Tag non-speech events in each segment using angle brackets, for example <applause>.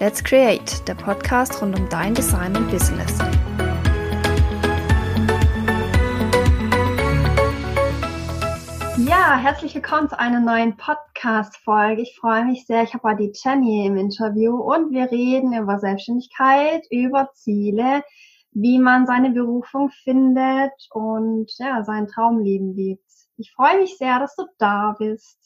Let's Create, der Podcast rund um dein Design und Business. Ja, herzlich willkommen zu einer neuen Podcast-Folge. Ich freue mich sehr. Ich habe heute die Jenny im Interview und wir reden über Selbstständigkeit, über Ziele, wie man seine Berufung findet und ja, sein Traumleben lebt. Ich freue mich sehr, dass du da bist.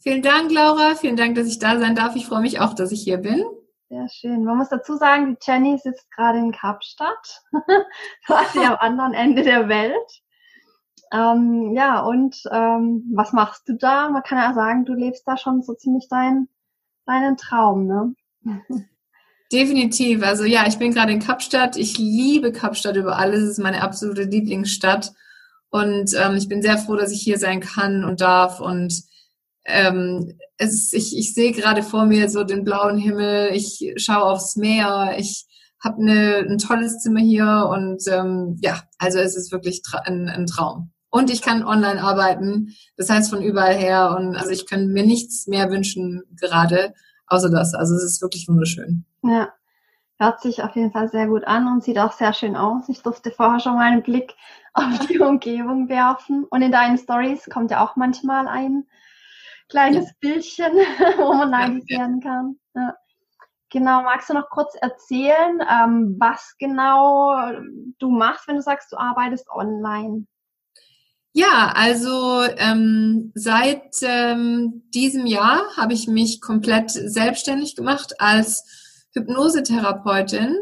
Vielen Dank, Laura. Vielen Dank, dass ich da sein darf. Ich freue mich auch, dass ich hier bin. Sehr schön. Man muss dazu sagen, die Jenny sitzt gerade in Kapstadt, <laughs> quasi am anderen Ende der Welt. Ähm, ja, und ähm, was machst du da? Man kann ja sagen, du lebst da schon so ziemlich dein, deinen Traum, ne? <laughs> Definitiv. Also ja, ich bin gerade in Kapstadt. Ich liebe Kapstadt über alles. Es ist meine absolute Lieblingsstadt. Und ähm, ich bin sehr froh, dass ich hier sein kann und darf. Und ähm, es ich, ich sehe gerade vor mir so den blauen Himmel. Ich schaue aufs Meer. Ich habe ne, ein tolles Zimmer hier. Und ähm, ja, also es ist wirklich ein, ein Traum. Und ich kann online arbeiten. Das heißt von überall her. Und also ich kann mir nichts mehr wünschen gerade außer das. Also es ist wirklich wunderschön. Ja, hört sich auf jeden Fall sehr gut an und sieht auch sehr schön aus. Ich durfte vorher schon mal einen Blick auf die <laughs> Umgebung werfen. Und in deinen Stories kommt ja auch manchmal ein kleines. Bildchen, <laughs> wo man ja, kann. Ja. Genau, magst du noch kurz erzählen, ähm, was genau du machst, wenn du sagst, du arbeitest online? Ja, also ähm, seit ähm, diesem Jahr habe ich mich komplett selbstständig gemacht als Hypnosetherapeutin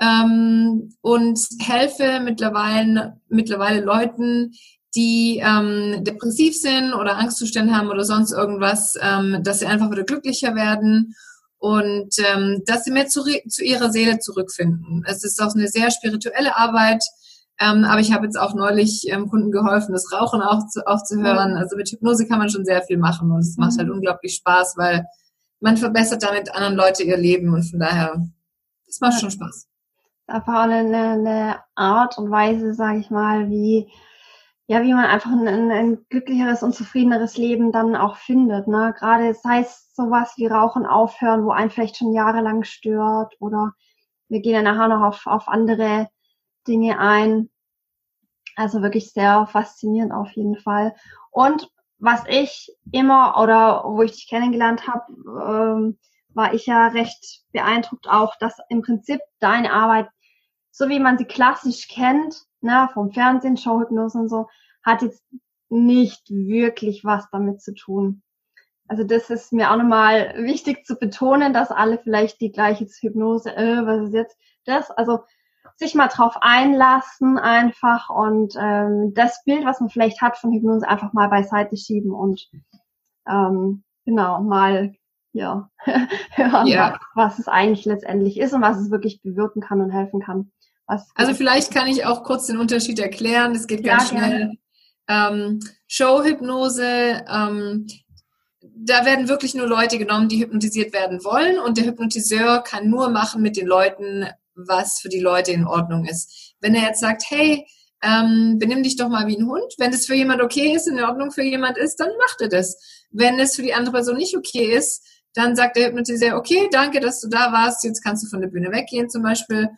ähm, und helfe mittlerweile, mittlerweile Leuten, die ähm, depressiv sind oder Angstzustände haben oder sonst irgendwas, ähm, dass sie einfach wieder glücklicher werden und ähm, dass sie mehr zu, zu ihrer Seele zurückfinden. Es ist auch eine sehr spirituelle Arbeit, ähm, aber ich habe jetzt auch neulich ähm, Kunden geholfen, das Rauchen auch zu, aufzuhören. Also mit Hypnose kann man schon sehr viel machen und es macht halt mhm. unglaublich Spaß, weil man verbessert damit anderen Leute ihr Leben und von daher, es macht schon Spaß. Einfach eine, eine Art und Weise, sage ich mal, wie ja, wie man einfach ein, ein, glücklicheres und zufriedeneres Leben dann auch findet. Ne? Gerade sei es sowas wie Rauchen aufhören, wo einen vielleicht schon jahrelang stört oder wir gehen ja nachher noch auf, auf andere Dinge ein. Also wirklich sehr faszinierend auf jeden Fall. Und was ich immer oder wo ich dich kennengelernt habe, ähm, war ich ja recht beeindruckt auch, dass im Prinzip deine Arbeit, so wie man sie klassisch kennt, ne, vom Fernsehen, Showhypnose und so, hat jetzt nicht wirklich was damit zu tun. Also das ist mir auch nochmal wichtig zu betonen, dass alle vielleicht die gleiche Hypnose, äh, was ist jetzt das? Also sich mal drauf einlassen einfach und ähm, das Bild, was man vielleicht hat von Hypnose, einfach mal beiseite schieben und ähm, genau mal ja, <laughs> hören, ja. was es eigentlich letztendlich ist und was es wirklich bewirken kann und helfen kann. Also vielleicht kann ich auch kurz den Unterschied erklären. Es geht ganz ja, schnell. Ähm, Showhypnose, ähm, da werden wirklich nur Leute genommen, die hypnotisiert werden wollen und der Hypnotiseur kann nur machen mit den Leuten, was für die Leute in Ordnung ist. Wenn er jetzt sagt, hey, ähm, benimm dich doch mal wie ein Hund. Wenn es für jemand okay ist, in Ordnung für jemand ist, dann macht er das. Wenn es für die andere Person nicht okay ist, dann sagt der Hypnotiseur, okay, danke, dass du da warst, jetzt kannst du von der Bühne weggehen zum Beispiel.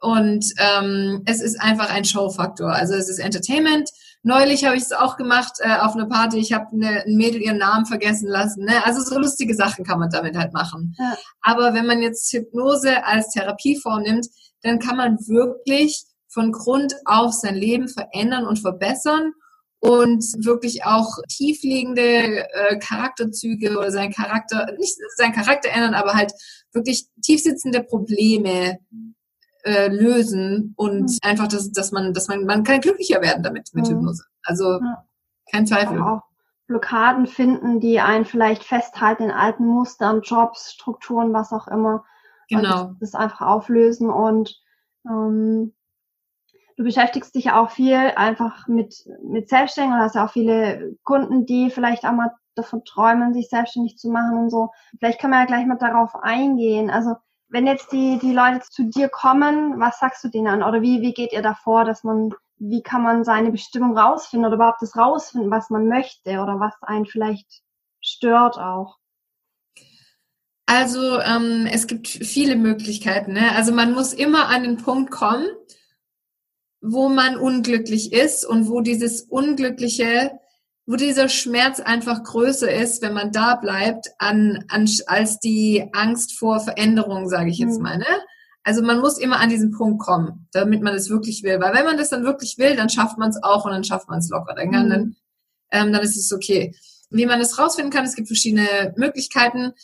Und ähm, es ist einfach ein Showfaktor. Also es ist Entertainment. Neulich habe ich es auch gemacht äh, auf einer Party. Ich habe eine, ein Mädel ihren Namen vergessen lassen. Ne? Also so lustige Sachen kann man damit halt machen. Ja. Aber wenn man jetzt Hypnose als Therapie vornimmt, dann kann man wirklich von Grund auf sein Leben verändern und verbessern und wirklich auch tiefliegende äh, Charakterzüge oder sein Charakter, nicht sein Charakter ändern, aber halt wirklich tiefsitzende Probleme äh, lösen und mhm. einfach, dass, dass man, dass man, man kann glücklicher werden damit mit mhm. Hypnose. Also ja. kein Zweifel. Auch Blockaden finden, die einen vielleicht festhalten in alten Mustern, Jobs, Strukturen, was auch immer. Genau. Und das einfach auflösen und ähm, du beschäftigst dich ja auch viel einfach mit, mit Selbstständigen und hast ja auch viele Kunden, die vielleicht auch mal davon träumen, sich selbstständig zu machen und so. Vielleicht kann man ja gleich mal darauf eingehen. Also wenn jetzt die, die Leute zu dir kommen, was sagst du denen an? Oder wie, wie geht ihr davor, dass man, wie kann man seine Bestimmung rausfinden oder überhaupt das rausfinden, was man möchte oder was einen vielleicht stört auch? Also ähm, es gibt viele Möglichkeiten. Ne? Also man muss immer an den Punkt kommen, wo man unglücklich ist und wo dieses Unglückliche, wo dieser Schmerz einfach größer ist, wenn man da bleibt, an, an, als die Angst vor Veränderung, sage ich jetzt mhm. mal. Ne? Also man muss immer an diesen Punkt kommen, damit man es wirklich will. Weil wenn man das dann wirklich will, dann schafft man es auch und dann schafft man es locker. Dann, mhm. dann, ähm, dann ist es okay. Wie man das rausfinden kann, es gibt verschiedene Möglichkeiten.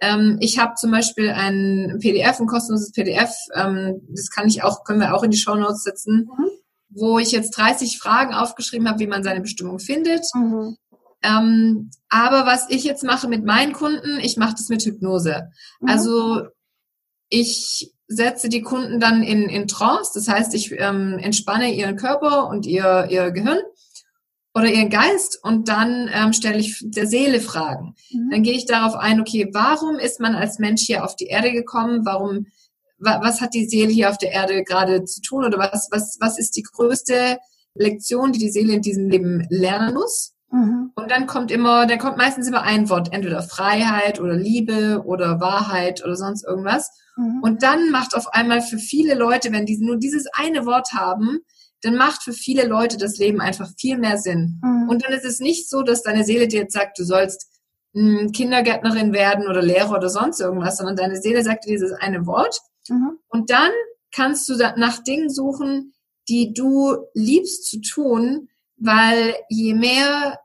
Ähm, ich habe zum Beispiel ein PDF, ein kostenloses PDF, ähm, das kann ich auch, können wir auch in die Show Notes setzen, mhm. Wo ich jetzt 30 Fragen aufgeschrieben habe, wie man seine Bestimmung findet. Mhm. Ähm, aber was ich jetzt mache mit meinen Kunden, ich mache das mit Hypnose. Mhm. Also ich setze die Kunden dann in, in Trance, das heißt, ich ähm, entspanne ihren Körper und ihr, ihr Gehirn oder ihren Geist und dann ähm, stelle ich der Seele Fragen. Mhm. Dann gehe ich darauf ein, okay, warum ist man als Mensch hier auf die Erde gekommen? Warum, wa, was hat die Seele hier auf der Erde gerade zu tun? Oder was, was, was ist die größte Lektion, die die Seele in diesem Leben lernen muss? Mhm. Und dann kommt immer, dann kommt meistens immer ein Wort, entweder Freiheit oder Liebe oder Wahrheit oder sonst irgendwas. Mhm. Und dann macht auf einmal für viele Leute, wenn die nur dieses eine Wort haben, dann macht für viele Leute das Leben einfach viel mehr Sinn. Mhm. Und dann ist es nicht so, dass deine Seele dir jetzt sagt, du sollst mh, Kindergärtnerin werden oder Lehrer oder sonst irgendwas, sondern deine Seele sagt dir dieses eine Wort. Mhm. Und dann kannst du nach Dingen suchen, die du liebst zu tun, weil je mehr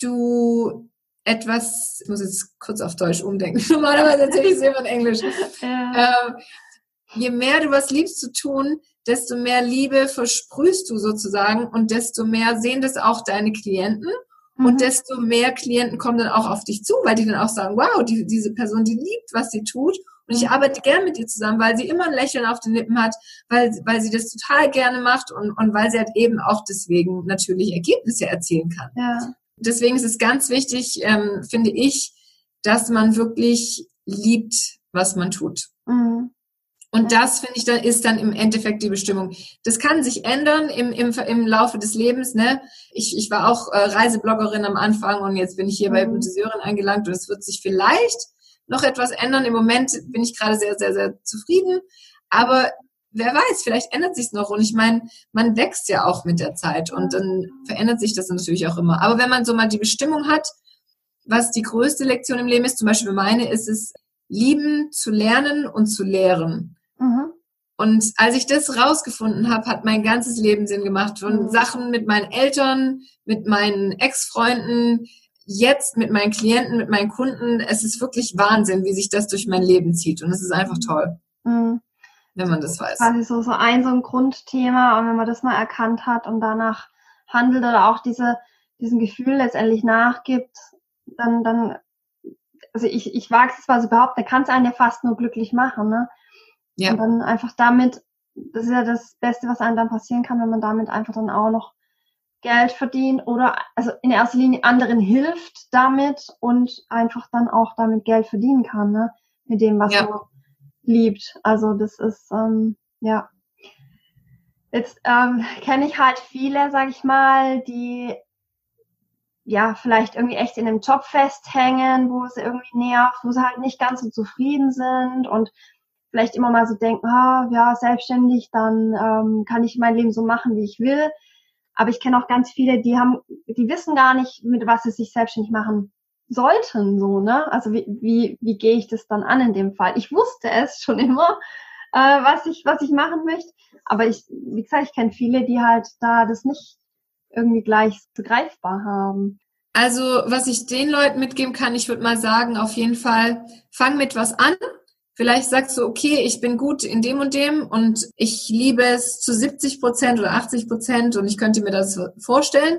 du etwas, ich muss jetzt kurz auf Deutsch umdenken, <laughs> normalerweise erzähle ich es immer in Englisch. <laughs> Ja. Ähm, je mehr du was liebst zu tun, desto mehr Liebe versprühst du sozusagen und desto mehr sehen das auch deine Klienten mhm. und desto mehr Klienten kommen dann auch auf dich zu, weil die dann auch sagen, wow, die, diese Person, die liebt, was sie tut und ich arbeite gern mit ihr zusammen, weil sie immer ein Lächeln auf den Lippen hat, weil, weil sie das total gerne macht und, und weil sie halt eben auch deswegen natürlich Ergebnisse erzielen kann. Ja. Deswegen ist es ganz wichtig, ähm, finde ich, dass man wirklich liebt, was man tut. Mhm. Und das, finde ich, dann ist dann im Endeffekt die Bestimmung. Das kann sich ändern im, im, im Laufe des Lebens. Ne? Ich, ich war auch äh, Reisebloggerin am Anfang und jetzt bin ich hier mhm. bei Hypnotiseurin angelangt und es wird sich vielleicht noch etwas ändern. Im Moment bin ich gerade sehr, sehr, sehr zufrieden. Aber wer weiß, vielleicht ändert sich noch. Und ich meine, man wächst ja auch mit der Zeit und dann verändert sich das natürlich auch immer. Aber wenn man so mal die Bestimmung hat, was die größte Lektion im Leben ist, zum Beispiel meine, ist es, lieben zu lernen und zu lehren. Mhm. Und als ich das rausgefunden habe, hat mein ganzes Leben Sinn gemacht. Von mhm. Sachen mit meinen Eltern, mit meinen Ex-Freunden, jetzt mit meinen Klienten, mit meinen Kunden. Es ist wirklich Wahnsinn, wie sich das durch mein Leben zieht. Und es ist einfach toll. Mhm. Wenn man das weiß. Quasi so, so ein, so ein Grundthema. Und wenn man das mal erkannt hat und danach handelt oder auch diese, diesem Gefühl letztendlich nachgibt, dann, dann, also ich, ich wage es zwar so behaupten, der kann es einen ja fast nur glücklich machen, ne? Ja. Und dann einfach damit, das ist ja das Beste, was einem dann passieren kann, wenn man damit einfach dann auch noch Geld verdient oder also in erster Linie anderen hilft damit und einfach dann auch damit Geld verdienen kann, ne? Mit dem, was ja. man liebt. Also das ist, ähm, ja. Jetzt ähm, kenne ich halt viele, sag ich mal, die ja vielleicht irgendwie echt in einem Job festhängen, wo es irgendwie nervt, wo sie halt nicht ganz so zufrieden sind und vielleicht immer mal so denken, ah, ja, selbstständig, dann ähm, kann ich mein Leben so machen, wie ich will. Aber ich kenne auch ganz viele, die haben, die wissen gar nicht, mit was sie sich selbstständig machen sollten, so, ne? Also wie, wie, wie gehe ich das dann an in dem Fall? Ich wusste es schon immer, äh, was ich, was ich machen möchte. Aber ich, wie gesagt, ich kenne viele, die halt da das nicht irgendwie gleich begreifbar haben. Also, was ich den Leuten mitgeben kann, ich würde mal sagen, auf jeden Fall, fang mit was an, Vielleicht sagst du, okay, ich bin gut in dem und dem und ich liebe es zu 70 Prozent oder 80 Prozent und ich könnte mir das vorstellen.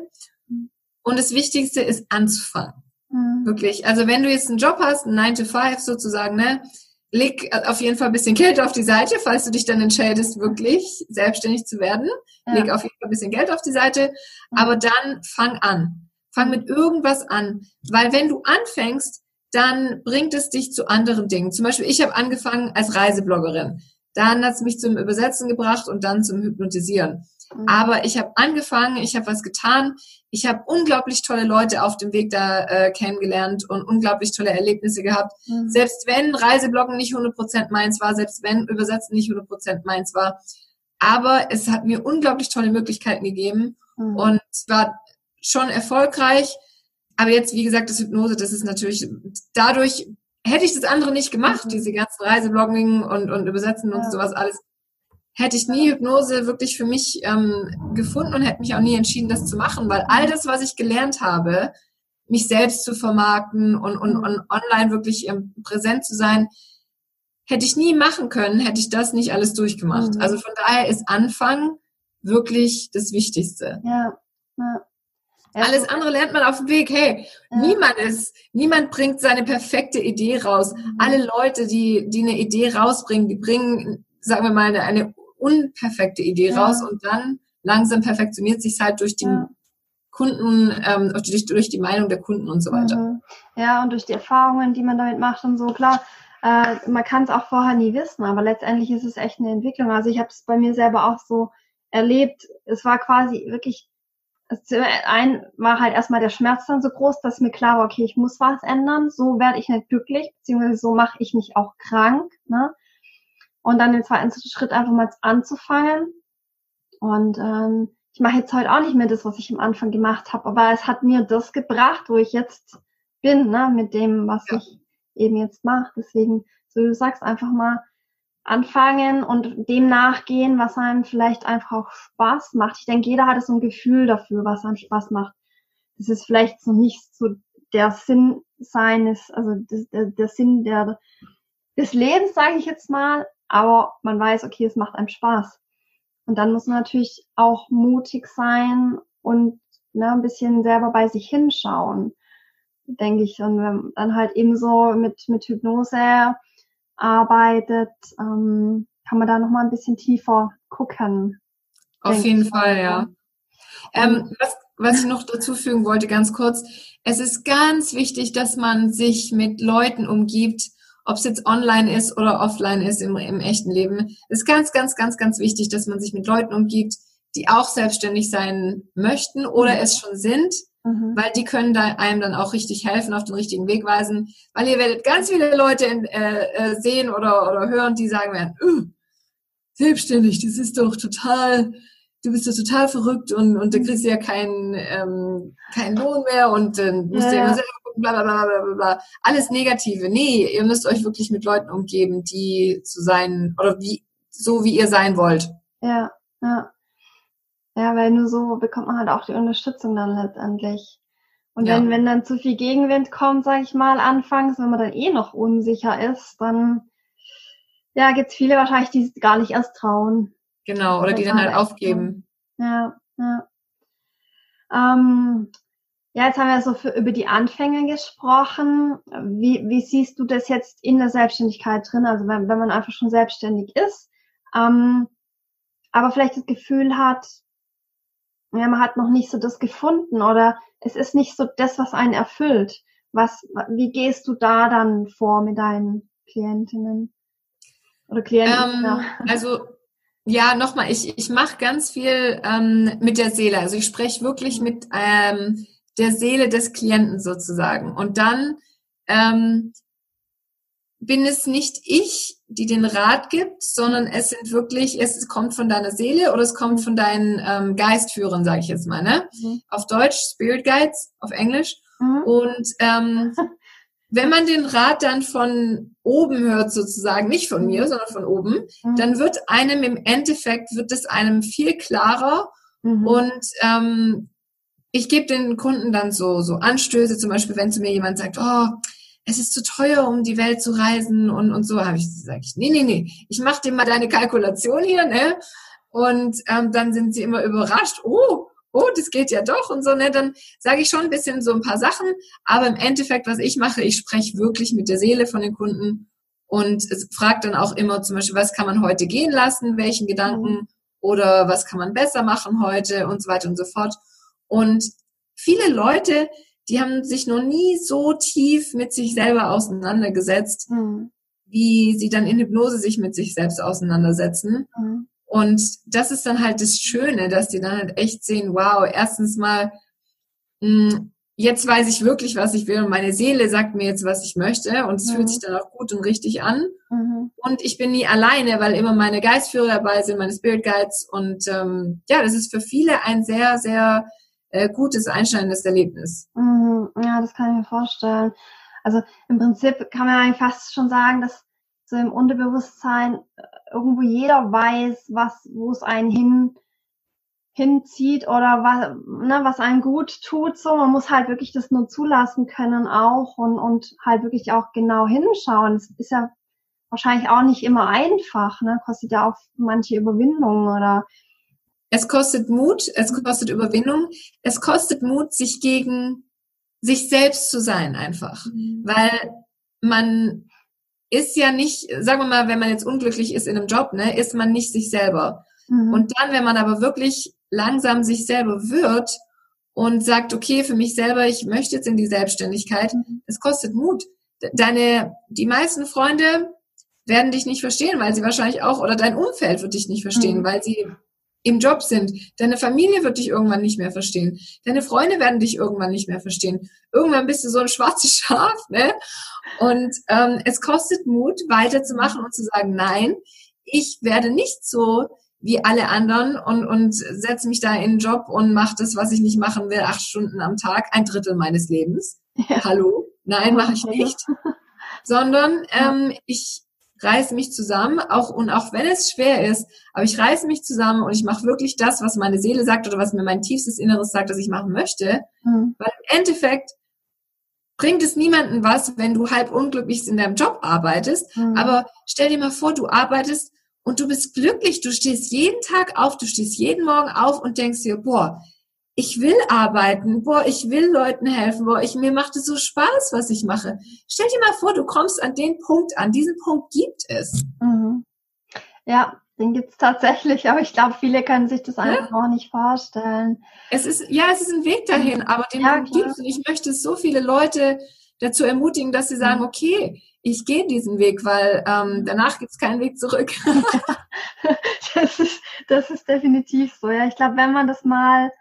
Und das Wichtigste ist anzufangen. Mhm. Wirklich. Also wenn du jetzt einen Job hast, einen 9 to 5 sozusagen, ne, leg auf jeden Fall ein bisschen Geld auf die Seite, falls du dich dann entscheidest, wirklich selbstständig zu werden. Ja. Leg auf jeden Fall ein bisschen Geld auf die Seite, mhm. aber dann fang an. Fang mit irgendwas an. Weil wenn du anfängst, dann bringt es dich zu anderen Dingen. Zum Beispiel, ich habe angefangen als Reisebloggerin. Dann hat es mich zum Übersetzen gebracht und dann zum Hypnotisieren. Mhm. Aber ich habe angefangen, ich habe was getan, ich habe unglaublich tolle Leute auf dem Weg da äh, kennengelernt und unglaublich tolle Erlebnisse gehabt. Mhm. Selbst wenn Reisebloggen nicht 100% meins war, selbst wenn Übersetzen nicht 100% meins war. Aber es hat mir unglaublich tolle Möglichkeiten gegeben mhm. und war schon erfolgreich. Aber jetzt, wie gesagt, das Hypnose, das ist natürlich dadurch hätte ich das andere nicht gemacht, mhm. diese ganzen Reiseblogging und, und Übersetzen ja. und sowas alles, hätte ich nie Hypnose wirklich für mich ähm, gefunden und hätte mich auch nie entschieden, das zu machen, weil all das, was ich gelernt habe, mich selbst zu vermarkten und, und, mhm. und online wirklich ähm, präsent zu sein, hätte ich nie machen können, hätte ich das nicht alles durchgemacht. Mhm. Also von daher ist Anfang wirklich das Wichtigste. Ja, ja. Alles andere lernt man auf dem Weg. Hey, ja. niemand ist, niemand bringt seine perfekte Idee raus. Mhm. Alle Leute, die, die eine Idee rausbringen, die bringen, sagen wir mal, eine, eine unperfekte Idee ja. raus und dann langsam perfektioniert sich halt durch die ja. Kunden, ähm, durch, durch die Meinung der Kunden und so weiter. Mhm. Ja, und durch die Erfahrungen, die man damit macht und so, klar. Äh, man kann es auch vorher nie wissen, aber letztendlich ist es echt eine Entwicklung. Also ich habe es bei mir selber auch so erlebt. Es war quasi wirklich ein war halt erstmal der Schmerz dann so groß, dass mir klar war, okay, ich muss was ändern, so werde ich nicht glücklich, beziehungsweise so mache ich mich auch krank. Ne? Und dann den zweiten Schritt einfach mal anzufangen. Und ähm, ich mache jetzt heute auch nicht mehr das, was ich am Anfang gemacht habe, aber es hat mir das gebracht, wo ich jetzt bin, ne, mit dem, was ja. ich eben jetzt mache. Deswegen, so du sagst, einfach mal anfangen und dem nachgehen, was einem vielleicht einfach auch Spaß macht. Ich denke, jeder hat so ein Gefühl dafür, was einem Spaß macht. Das ist vielleicht so nicht so der Sinn seines, also das, der, der Sinn der, des Lebens, sage ich jetzt mal, aber man weiß, okay, es macht einem Spaß. Und dann muss man natürlich auch mutig sein und ne, ein bisschen selber bei sich hinschauen, denke ich. Und dann halt eben so mit, mit Hypnose arbeitet, ähm, kann man da noch mal ein bisschen tiefer gucken. Auf jeden Fall, ja. Ähm, was, was ich noch dazu fügen wollte, ganz kurz. Es ist ganz wichtig, dass man sich mit Leuten umgibt, ob es jetzt online ist oder offline ist im, im echten Leben. Es ist ganz, ganz, ganz, ganz wichtig, dass man sich mit Leuten umgibt, die auch selbstständig sein möchten oder mhm. es schon sind Mhm. Weil die können da einem dann auch richtig helfen, auf den richtigen Weg weisen. Weil ihr werdet ganz viele Leute in, äh, äh, sehen oder, oder hören, die sagen werden, selbstständig, das ist doch total, du bist doch total verrückt und, und da kriegst du ja keinen, ähm, keinen Lohn mehr und äh, musst ja, ja immer selber gucken, bla, bla, bla, bla, bla. Alles Negative. Nee, ihr müsst euch wirklich mit Leuten umgeben, die zu sein, oder wie, so wie ihr sein wollt. Ja, ja. Ja, weil nur so bekommt man halt auch die Unterstützung dann letztendlich. Und ja. wenn, wenn dann zu viel Gegenwind kommt, sag ich mal, anfangs, wenn man dann eh noch unsicher ist, dann ja, gibt's viele wahrscheinlich, die es gar nicht erst trauen. Genau, oder die dann halt aufgeben. Ja, ja. Ähm, ja, jetzt haben wir so für, über die Anfänge gesprochen. Wie, wie siehst du das jetzt in der Selbstständigkeit drin? Also wenn, wenn man einfach schon selbstständig ist, ähm, aber vielleicht das Gefühl hat, ja, man hat noch nicht so das gefunden oder es ist nicht so das, was einen erfüllt. Was, wie gehst du da dann vor mit deinen Klientinnen oder Klienten? Ähm. Also ja, nochmal, ich, ich mache ganz viel ähm, mit der Seele. Also ich spreche wirklich mit ähm, der Seele des Klienten sozusagen. Und dann ähm, bin es nicht ich, die den Rat gibt, sondern es sind wirklich, es kommt von deiner Seele oder es kommt von deinen ähm, Geistführern, sage ich jetzt mal, ne? Mhm. Auf Deutsch Spirit Guides, auf Englisch. Mhm. Und ähm, <laughs> wenn man den Rat dann von oben hört, sozusagen, nicht von mir, sondern von oben, mhm. dann wird einem im Endeffekt, wird es einem viel klarer mhm. und ähm, ich gebe den Kunden dann so, so Anstöße, zum Beispiel, wenn zu mir jemand sagt, oh, es ist zu teuer, um die Welt zu reisen und, und so, habe ich gesagt, nee, nee, nee, ich mache dir mal deine Kalkulation hier, ne? Und ähm, dann sind sie immer überrascht, oh, oh, das geht ja doch und so, ne? Dann sage ich schon ein bisschen so ein paar Sachen, aber im Endeffekt, was ich mache, ich spreche wirklich mit der Seele von den Kunden und frage dann auch immer zum Beispiel, was kann man heute gehen lassen, welchen Gedanken mhm. oder was kann man besser machen heute und so weiter und so fort. Und viele Leute, die haben sich noch nie so tief mit sich selber auseinandergesetzt, mhm. wie sie dann in Hypnose sich mit sich selbst auseinandersetzen. Mhm. Und das ist dann halt das Schöne, dass die dann halt echt sehen, wow, erstens mal, mh, hm, jetzt weiß ich wirklich, was ich will und meine Seele sagt mir jetzt, was ich möchte und es mhm. fühlt sich dann auch gut und richtig an. Mhm. Und ich bin nie alleine, weil immer meine Geistführer dabei sind, meine Spirit Guides und ähm, ja, das ist für viele ein sehr, sehr äh, gutes, einschneidendes Erlebnis. Mhm. Ja, das kann ich mir vorstellen. Also im Prinzip kann man eigentlich fast schon sagen, dass so im Unterbewusstsein äh, irgendwo jeder weiß, was, wo es einen hin, hinzieht oder was, ne, was einen gut tut. So, man muss halt wirklich das nur zulassen können auch und, und halt wirklich auch genau hinschauen. Das ist ja wahrscheinlich auch nicht immer einfach, ne? Kostet ja auch manche Überwindung oder es kostet Mut, es kostet Überwindung, es kostet Mut, sich gegen sich selbst zu sein einfach. Mhm. Weil man ist ja nicht, sagen wir mal, wenn man jetzt unglücklich ist in einem Job, ne, ist man nicht sich selber. Mhm. Und dann, wenn man aber wirklich langsam sich selber wird und sagt, okay, für mich selber, ich möchte jetzt in die Selbstständigkeit, mhm. es kostet Mut. Deine, die meisten Freunde werden dich nicht verstehen, weil sie wahrscheinlich auch, oder dein Umfeld wird dich nicht verstehen, mhm. weil sie im Job sind. Deine Familie wird dich irgendwann nicht mehr verstehen. Deine Freunde werden dich irgendwann nicht mehr verstehen. Irgendwann bist du so ein schwarzes <laughs> Schaf, ne? Und ähm, es kostet Mut, weiterzumachen und zu sagen, nein, ich werde nicht so wie alle anderen und, und setze mich da in den Job und mache das, was ich nicht machen will, acht Stunden am Tag, ein Drittel meines Lebens. Ja. Hallo? Nein, mache ich nicht. Sondern ähm, ich reiße mich zusammen, auch und auch wenn es schwer ist, aber ich reiße mich zusammen und ich mache wirklich das, was meine Seele sagt oder was mir mein tiefstes Inneres sagt, dass ich machen möchte. Mhm. Weil im Endeffekt bringt es niemandem was, wenn du halb unglücklich in deinem Job arbeitest. Mhm. Aber stell dir mal vor, du arbeitest und du bist glücklich. Du stehst jeden Tag auf, du stehst jeden Morgen auf und denkst dir, boah, ich will arbeiten, boah, ich will Leuten helfen, boah, ich, mir macht es so Spaß, was ich mache. Stell dir mal vor, du kommst an den Punkt an, diesen Punkt gibt es. Mhm. Ja, den gibt's tatsächlich, aber ich glaube, viele können sich das einfach ja? auch nicht vorstellen. Es ist, ja, es ist ein Weg dahin, aber den ja, gibt's und ich möchte so viele Leute dazu ermutigen, dass sie sagen, mhm. okay, ich gehe diesen Weg, weil ähm, danach gibt's keinen Weg zurück. <laughs> das, ist, das ist definitiv so. Ja, ich glaube, wenn man das mal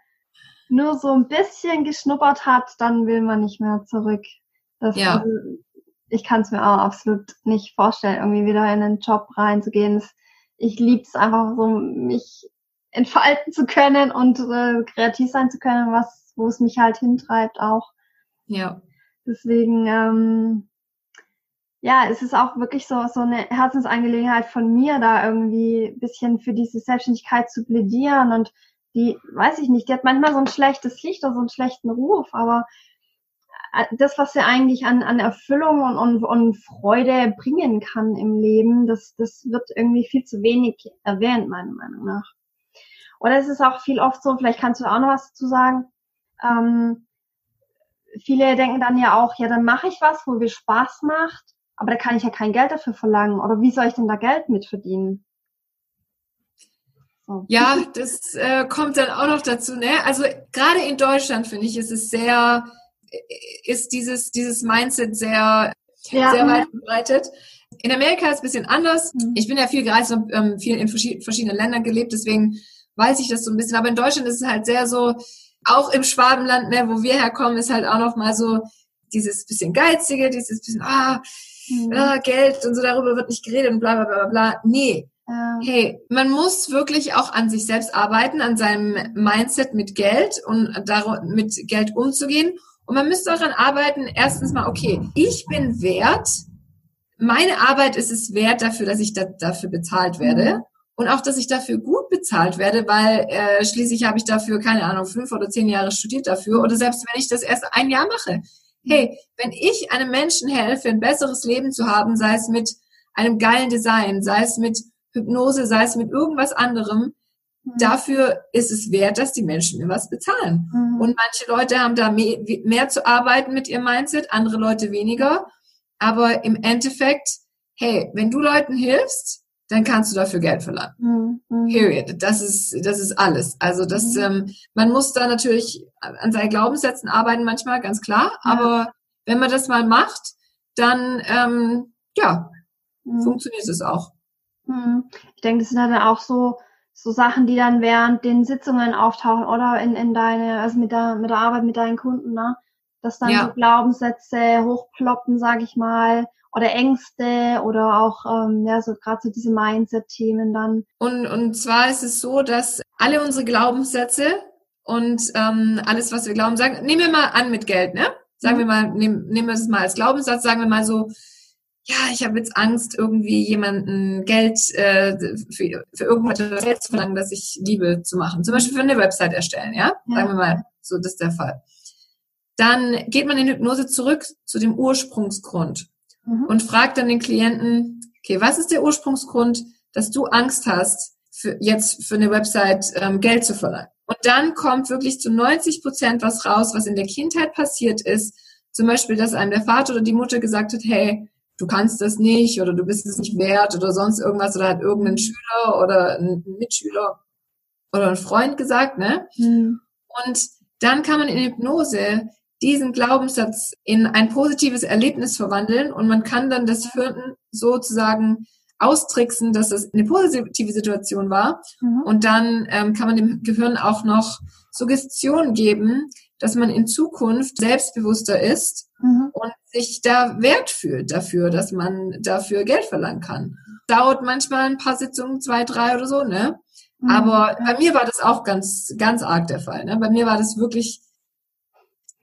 nur so ein bisschen geschnuppert hat, dann will man nicht mehr zurück. Das, ja. Also, ich kann es mir auch absolut nicht vorstellen, irgendwie wieder in einen Job reinzugehen. Das, ich liebe es einfach so, mich entfalten zu können und äh, kreativ sein zu können, was, wo es mich halt hintreibt auch. Ja. Deswegen, ähm, ja, es ist auch wirklich so, so eine Herzensangelegenheit von mir, da irgendwie ein bisschen für diese Selbstständigkeit zu plädieren und die, weiß ich nicht, die hat manchmal so ein schlechtes Licht oder so einen schlechten Ruf, aber äh, das, was sie eigentlich an, an Erfüllung und, und, und Freude bringen kann im Leben, das, das wird irgendwie viel zu wenig erwähnt, meiner Meinung nach. Oder es ist auch viel oft so, vielleicht kannst du auch noch was dazu sagen, ähm, viele denken dann ja auch, ja, dann mache ich was, wo mir Spaß macht, aber da kann ich ja kein Geld dafür verlangen. Oder wie soll ich denn da Geld mit verdienen? Ja, das äh, kommt dann auch noch dazu. Ne? Also gerade in Deutschland finde ich, ist es sehr, ist dieses dieses Mindset sehr ja. sehr weit verbreitet. In Amerika ist es ein bisschen anders. Mhm. Ich bin ja viel gereist und ähm, viel in verschiedenen Ländern gelebt, deswegen weiß ich das so ein bisschen. Aber in Deutschland ist es halt sehr so, auch im Schwabenland, ne, wo wir herkommen, ist halt auch noch mal so dieses bisschen geizige, dieses bisschen ah, mhm. ah Geld und so darüber wird nicht geredet und bla bla bla bla. Nee. Hey, man muss wirklich auch an sich selbst arbeiten, an seinem Mindset mit Geld und mit Geld umzugehen. Und man müsste daran arbeiten, erstens mal, okay, ich bin wert, meine Arbeit ist es wert dafür, dass ich da, dafür bezahlt werde. Mhm. Und auch, dass ich dafür gut bezahlt werde, weil äh, schließlich habe ich dafür, keine Ahnung, fünf oder zehn Jahre studiert dafür. Oder selbst wenn ich das erst ein Jahr mache. Hey, wenn ich einem Menschen helfe, ein besseres Leben zu haben, sei es mit einem geilen Design, sei es mit Hypnose, sei es mit irgendwas anderem, mhm. dafür ist es wert, dass die Menschen mir was bezahlen. Mhm. Und manche Leute haben da mehr, mehr zu arbeiten mit ihrem Mindset, andere Leute weniger. Aber im Endeffekt, hey, wenn du Leuten hilfst, dann kannst du dafür Geld verlangen. Mhm. mhm. Period. Das ist, das ist alles. Also das, mhm. ähm, man muss da natürlich an seinen Glaubenssätzen arbeiten manchmal, ganz klar. Ja. Aber wenn man das mal macht, dann, ähm, ja, mhm. funktioniert es auch. Mhm. Ich denke, das sind dann auch so, so Sachen, die dann während den Sitzungen auftauchen oder in, in deine, also mit der, mit der Arbeit mit deinen Kunden, ne? Dass dann ja. so Glaubenssätze hochploppen, sag ich mal, oder Ängste oder auch ähm, ja so gerade so diese Mindset-Themen dann. Und und zwar ist es so, dass alle unsere Glaubenssätze und ähm, alles, was wir glauben, sagen, nehmen wir mal an mit Geld, ne? Sagen mhm. wir mal, nehmen, nehmen wir es mal als Glaubenssatz, sagen wir mal so, ja, ich habe jetzt Angst, irgendwie jemanden Geld äh, für, für irgendwas Geld zu verlangen, das ich liebe zu machen. Zum Beispiel für eine Website erstellen, ja? ja? Sagen wir mal, so das ist der Fall. Dann geht man in Hypnose zurück zu dem Ursprungsgrund mhm. und fragt dann den Klienten, okay, was ist der Ursprungsgrund, dass du Angst hast, für, jetzt für eine Website ähm, Geld zu verlangen? Und dann kommt wirklich zu 90 Prozent was raus, was in der Kindheit passiert ist. Zum Beispiel, dass einem der Vater oder die Mutter gesagt hat, hey, du kannst das nicht oder du bist es nicht wert oder sonst irgendwas oder hat irgendein Schüler oder ein Mitschüler oder ein Freund gesagt, ne? Mhm. Und dann kann man in Hypnose diesen Glaubenssatz in ein positives Erlebnis verwandeln und man kann dann das Hirn sozusagen austricksen, dass es eine positive Situation war. Mhm. Und dann ähm, kann man dem Gehirn auch noch Suggestion geben, dass man in Zukunft selbstbewusster ist mhm. und sich da wert fühlt dafür, dass man dafür Geld verlangen kann. Dauert manchmal ein paar Sitzungen, zwei, drei oder so, ne? Mhm. Aber bei mir war das auch ganz, ganz arg der Fall. Ne? Bei mir war das wirklich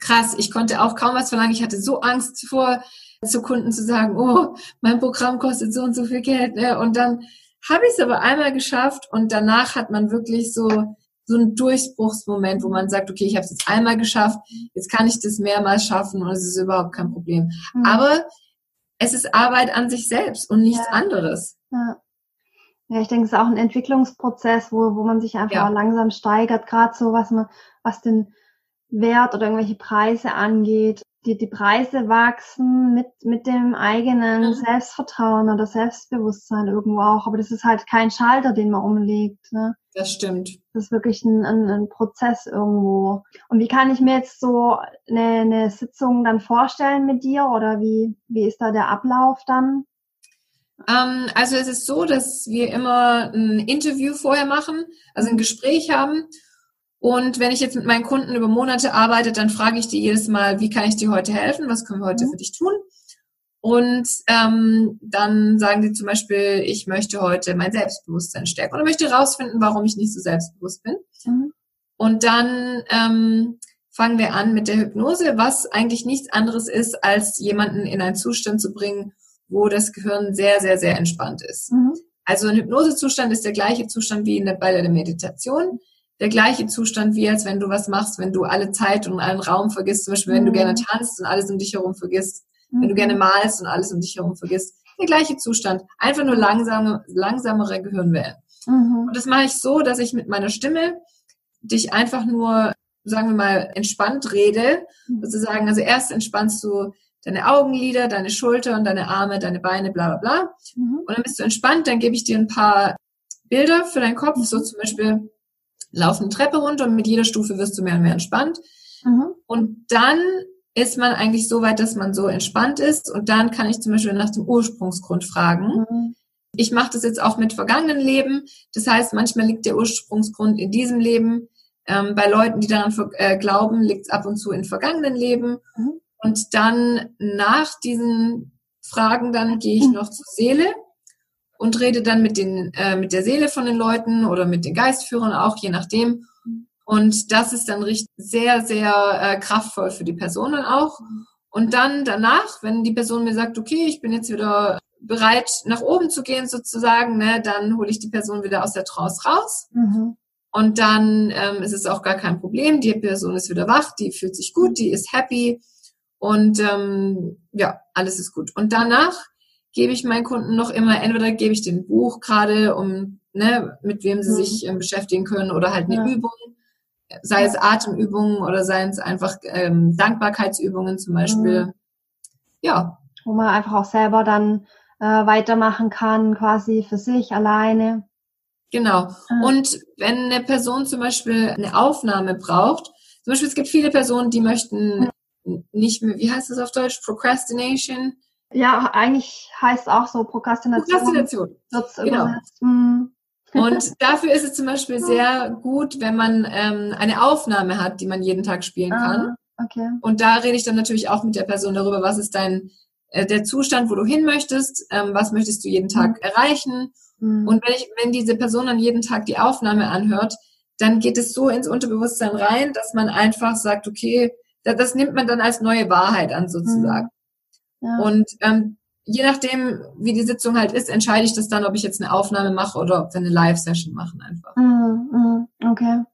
krass. Ich konnte auch kaum was verlangen. Ich hatte so Angst vor, zu Kunden zu sagen, oh, mein Programm kostet so und so viel Geld. Ne? Und dann habe ich es aber einmal geschafft und danach hat man wirklich so so ein Durchbruchsmoment, wo man sagt, okay, ich habe es jetzt einmal geschafft, jetzt kann ich das mehrmals schaffen und es ist überhaupt kein Problem. Mhm. Aber es ist Arbeit an sich selbst und nichts ja. anderes. Ja. ja, ich denke, es ist auch ein Entwicklungsprozess, wo, wo man sich einfach ja. langsam steigert, gerade so, was man, was den Wert oder irgendwelche Preise angeht die, die Preise wachsen mit, mit dem eigenen mhm. Selbstvertrauen oder Selbstbewusstsein irgendwo auch. Aber das ist halt kein Schalter, den man umlegt. Ne? Das stimmt. Das ist wirklich ein, ein, ein Prozess irgendwo. Und wie kann ich mir jetzt so eine, eine Sitzung dann vorstellen mit dir oder wie, wie ist da der Ablauf dann? Ähm, also es ist so, dass wir immer ein Interview vorher machen, also ein Gespräch haben und wenn ich jetzt mit meinen Kunden über Monate arbeite, dann frage ich die jedes Mal, wie kann ich dir heute helfen? Was können wir heute mhm. für dich tun? Und ähm, dann sagen die zum Beispiel, ich möchte heute mein Selbstbewusstsein stärken oder möchte herausfinden, warum ich nicht so selbstbewusst bin. Mhm. Und dann ähm, fangen wir an mit der Hypnose, was eigentlich nichts anderes ist, als jemanden in einen Zustand zu bringen, wo das Gehirn sehr, sehr, sehr entspannt ist. Mhm. Also ein Hypnosezustand ist der gleiche Zustand wie in der, bei der Meditation der gleiche Zustand wie als wenn du was machst, wenn du alle Zeit und allen Raum vergisst, zum Beispiel wenn du gerne mhm. tanzt und alles um dich herum vergisst, wenn du gerne mhm. malst und alles um dich herum vergisst. Der gleiche Zustand. Einfach nur langsame, langsamere Gehirnwellen. Mhm. Und das mache ich so, dass ich mit meiner Stimme dich einfach nur, sagen wir mal, entspannt rede. Mhm. Sozusagen, also erst entspannst du deine Augenlider, deine Schulter und deine Arme, deine Beine, bla bla bla. Mhm. Und dann bist du entspannt, dann gebe ich dir ein paar Bilder für deinen Kopf, so zum Beispiel, lauf eine Treppe runter und mit jeder Stufe wirst du mehr und mehr entspannt. Mhm. Und dann ist man eigentlich so weit, dass man so entspannt ist. Und dann kann ich zum Beispiel nach dem Ursprungsgrund fragen. Mhm. Ich mache das jetzt auch mit vergangenen Leben. Das heißt, manchmal liegt der Ursprungsgrund in diesem Leben. Ähm, bei Leuten, die daran äh, glauben, liegt es ab und zu in vergangenen Leben. Mhm. Und dann nach diesen Fragen, dann gehe ich noch zur Seele und rede dann mit den äh, mit der Seele von den Leuten oder mit den Geistführern auch, je nachdem. Und das ist dann richtig sehr, sehr äh, kraftvoll für die Personen auch. Und dann danach, wenn die Person mir sagt, okay, ich bin jetzt wieder bereit, nach oben zu gehen sozusagen, ne, dann hole ich die Person wieder aus der Trance raus. Mhm. Und dann ähm, ist es auch gar kein Problem. Die Person ist wieder wach, die fühlt sich gut, die ist happy und ähm, ja, alles ist gut. Und danach gebe ich meinen Kunden noch immer, entweder gebe ich den Buch gerade, um, ne, mit wem sie mhm. sich äh, beschäftigen können oder halt eine ja. Übung, sei es Atemübungen oder sei es einfach ähm, Dankbarkeitsübungen zum Beispiel. Mhm. Ja. Wo man einfach auch selber dann äh, weitermachen kann, quasi für sich alleine. Genau. Mhm. Und wenn eine Person zum Beispiel eine Aufnahme braucht, zum Beispiel es gibt viele Personen, die möchten nicht mehr, wie heißt das auf Deutsch, Procrastination, Ja, eigentlich heißt auch so Prokrastination. Prokrastination. Genau. Mhm. <laughs> Und dafür ist es zum Beispiel sehr gut, wenn man ähm, eine Aufnahme hat, die man jeden Tag spielen kann. Ah, okay. Und da rede ich dann natürlich auch mit der Person darüber, was ist dein äh, der Zustand, wo du hin möchtest, ähm, was möchtest du jeden Tag mhm. erreichen. Mhm. Und wenn ich, wenn diese Person dann jeden Tag die Aufnahme anhört, dann geht es so ins Unterbewusstsein rein, dass man einfach sagt, okay, das, das nimmt man dann als neue Wahrheit an sozusagen. Mhm. Ja. Und ähm, je nachdem, wie die Sitzung halt ist, entscheide ich das dann, ob ich jetzt eine Aufnahme mache oder ob wir eine Live-Session machen einfach. Mm, okay.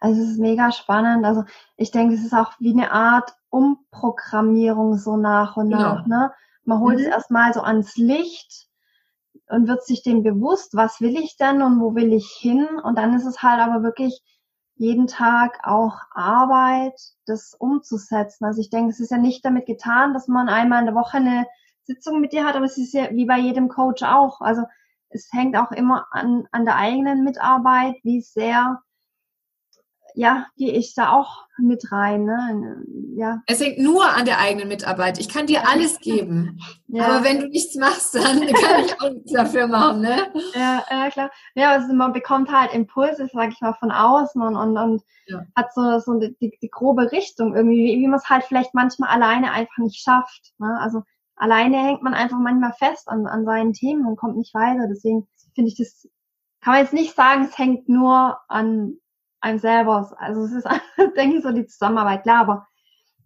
Also es ist mega spannend. Also ich denke, es ist auch wie eine Art Umprogrammierung so nach und genau. nach. Ne? Man holt mhm. es erstmal so ans Licht und wird sich dem bewusst, was will ich denn und wo will ich hin? Und dann ist es halt aber wirklich jeden Tag auch Arbeit, das umzusetzen. Also ich denke, es ist ja nicht damit getan, dass man einmal in der Woche eine Sitzung mit dir hat, aber es ist ja wie bei jedem Coach auch. Also es hängt auch immer an, an der eigenen Mitarbeit, wie sehr ja, gehe ich da auch mit rein. Ne? Ja. Es hängt nur an der eigenen Mitarbeit. Ich kann dir alles geben. <laughs> Ja. Aber wenn du nichts machst, dann <laughs> kann ich auch nichts dafür machen. Ne? Ja, ja klar. Ja, also man bekommt halt Impulse, sag ich mal, von außen und, und, und ja. hat so, so die, die, grobe Richtung irgendwie, wie, wie man es halt vielleicht manchmal alleine einfach nicht schafft. Ne? Also alleine hängt man einfach manchmal fest an, an seinen Themen und kommt nicht weiter. Deswegen finde ich das, kann man jetzt nicht sagen, es hängt nur an einem selber. Also es ist, <laughs> denke ich, so die Zusammenarbeit, klar, aber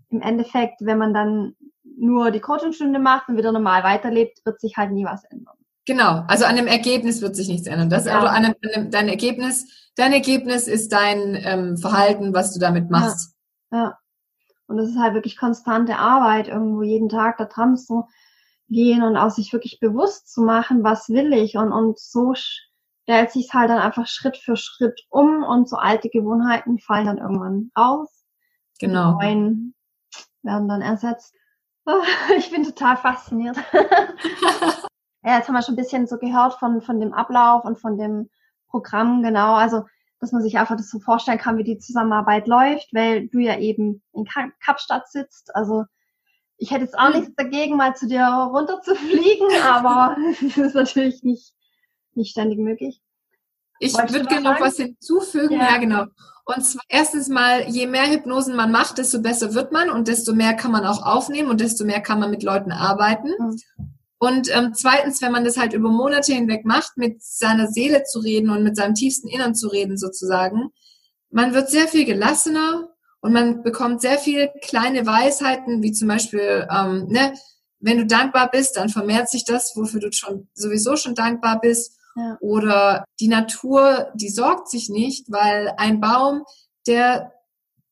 im Endeffekt, wenn man dann nur die Coachingstunde macht und wieder normal weiterlebt, wird sich halt nie was ändern. Genau, also an dem Ergebnis wird sich nichts ändern. Das, ja. also an dem, an dem, dein Ergebnis, dein Ergebnis ist dein ähm, Verhalten, was du damit machst. Ja. ja. Und das ist halt wirklich konstante Arbeit, irgendwo jeden Tag da dran zu gehen und auch sich wirklich bewusst zu machen, was will ich und, und so stellt sich halt dann einfach Schritt für Schritt um und so alte Gewohnheiten fallen dann irgendwann aus. Genau. Die neuen werden dann ersetzt. Oh, <laughs> ich bin total fasziniert. <laughs> ja, jetzt haben wir schon ein bisschen so gehört von, von dem Ablauf und von dem Programm, genau. Also, dass man sich einfach das so vorstellen kann, wie die Zusammenarbeit läuft, weil du ja eben in Kapstadt sitzt. Also, ich hätte jetzt auch hm. nichts dagegen, mal zu dir runter zu fliegen, aber <laughs> das ist natürlich nicht nicht ständig möglich. Ich würde gerne noch was hinzufügen. Ja. ja, genau. Und zwar erstens mal, je mehr Hypnosen man macht, desto besser wird man und desto mehr kann man auch aufnehmen und desto mehr kann man mit Leuten arbeiten. Mhm. Und ähm, zweitens, wenn man das halt über Monate hinweg macht, mit seiner Seele zu reden und mit seinem tiefsten Innern zu reden sozusagen, man wird sehr viel gelassener und man bekommt sehr viel kleine Weisheiten, wie zum Beispiel, ähm, ne, wenn du dankbar bist, dann vermehrt sich das, wofür du schon sowieso schon dankbar bist. Oder die Natur, die sorgt sich nicht, weil ein Baum, der,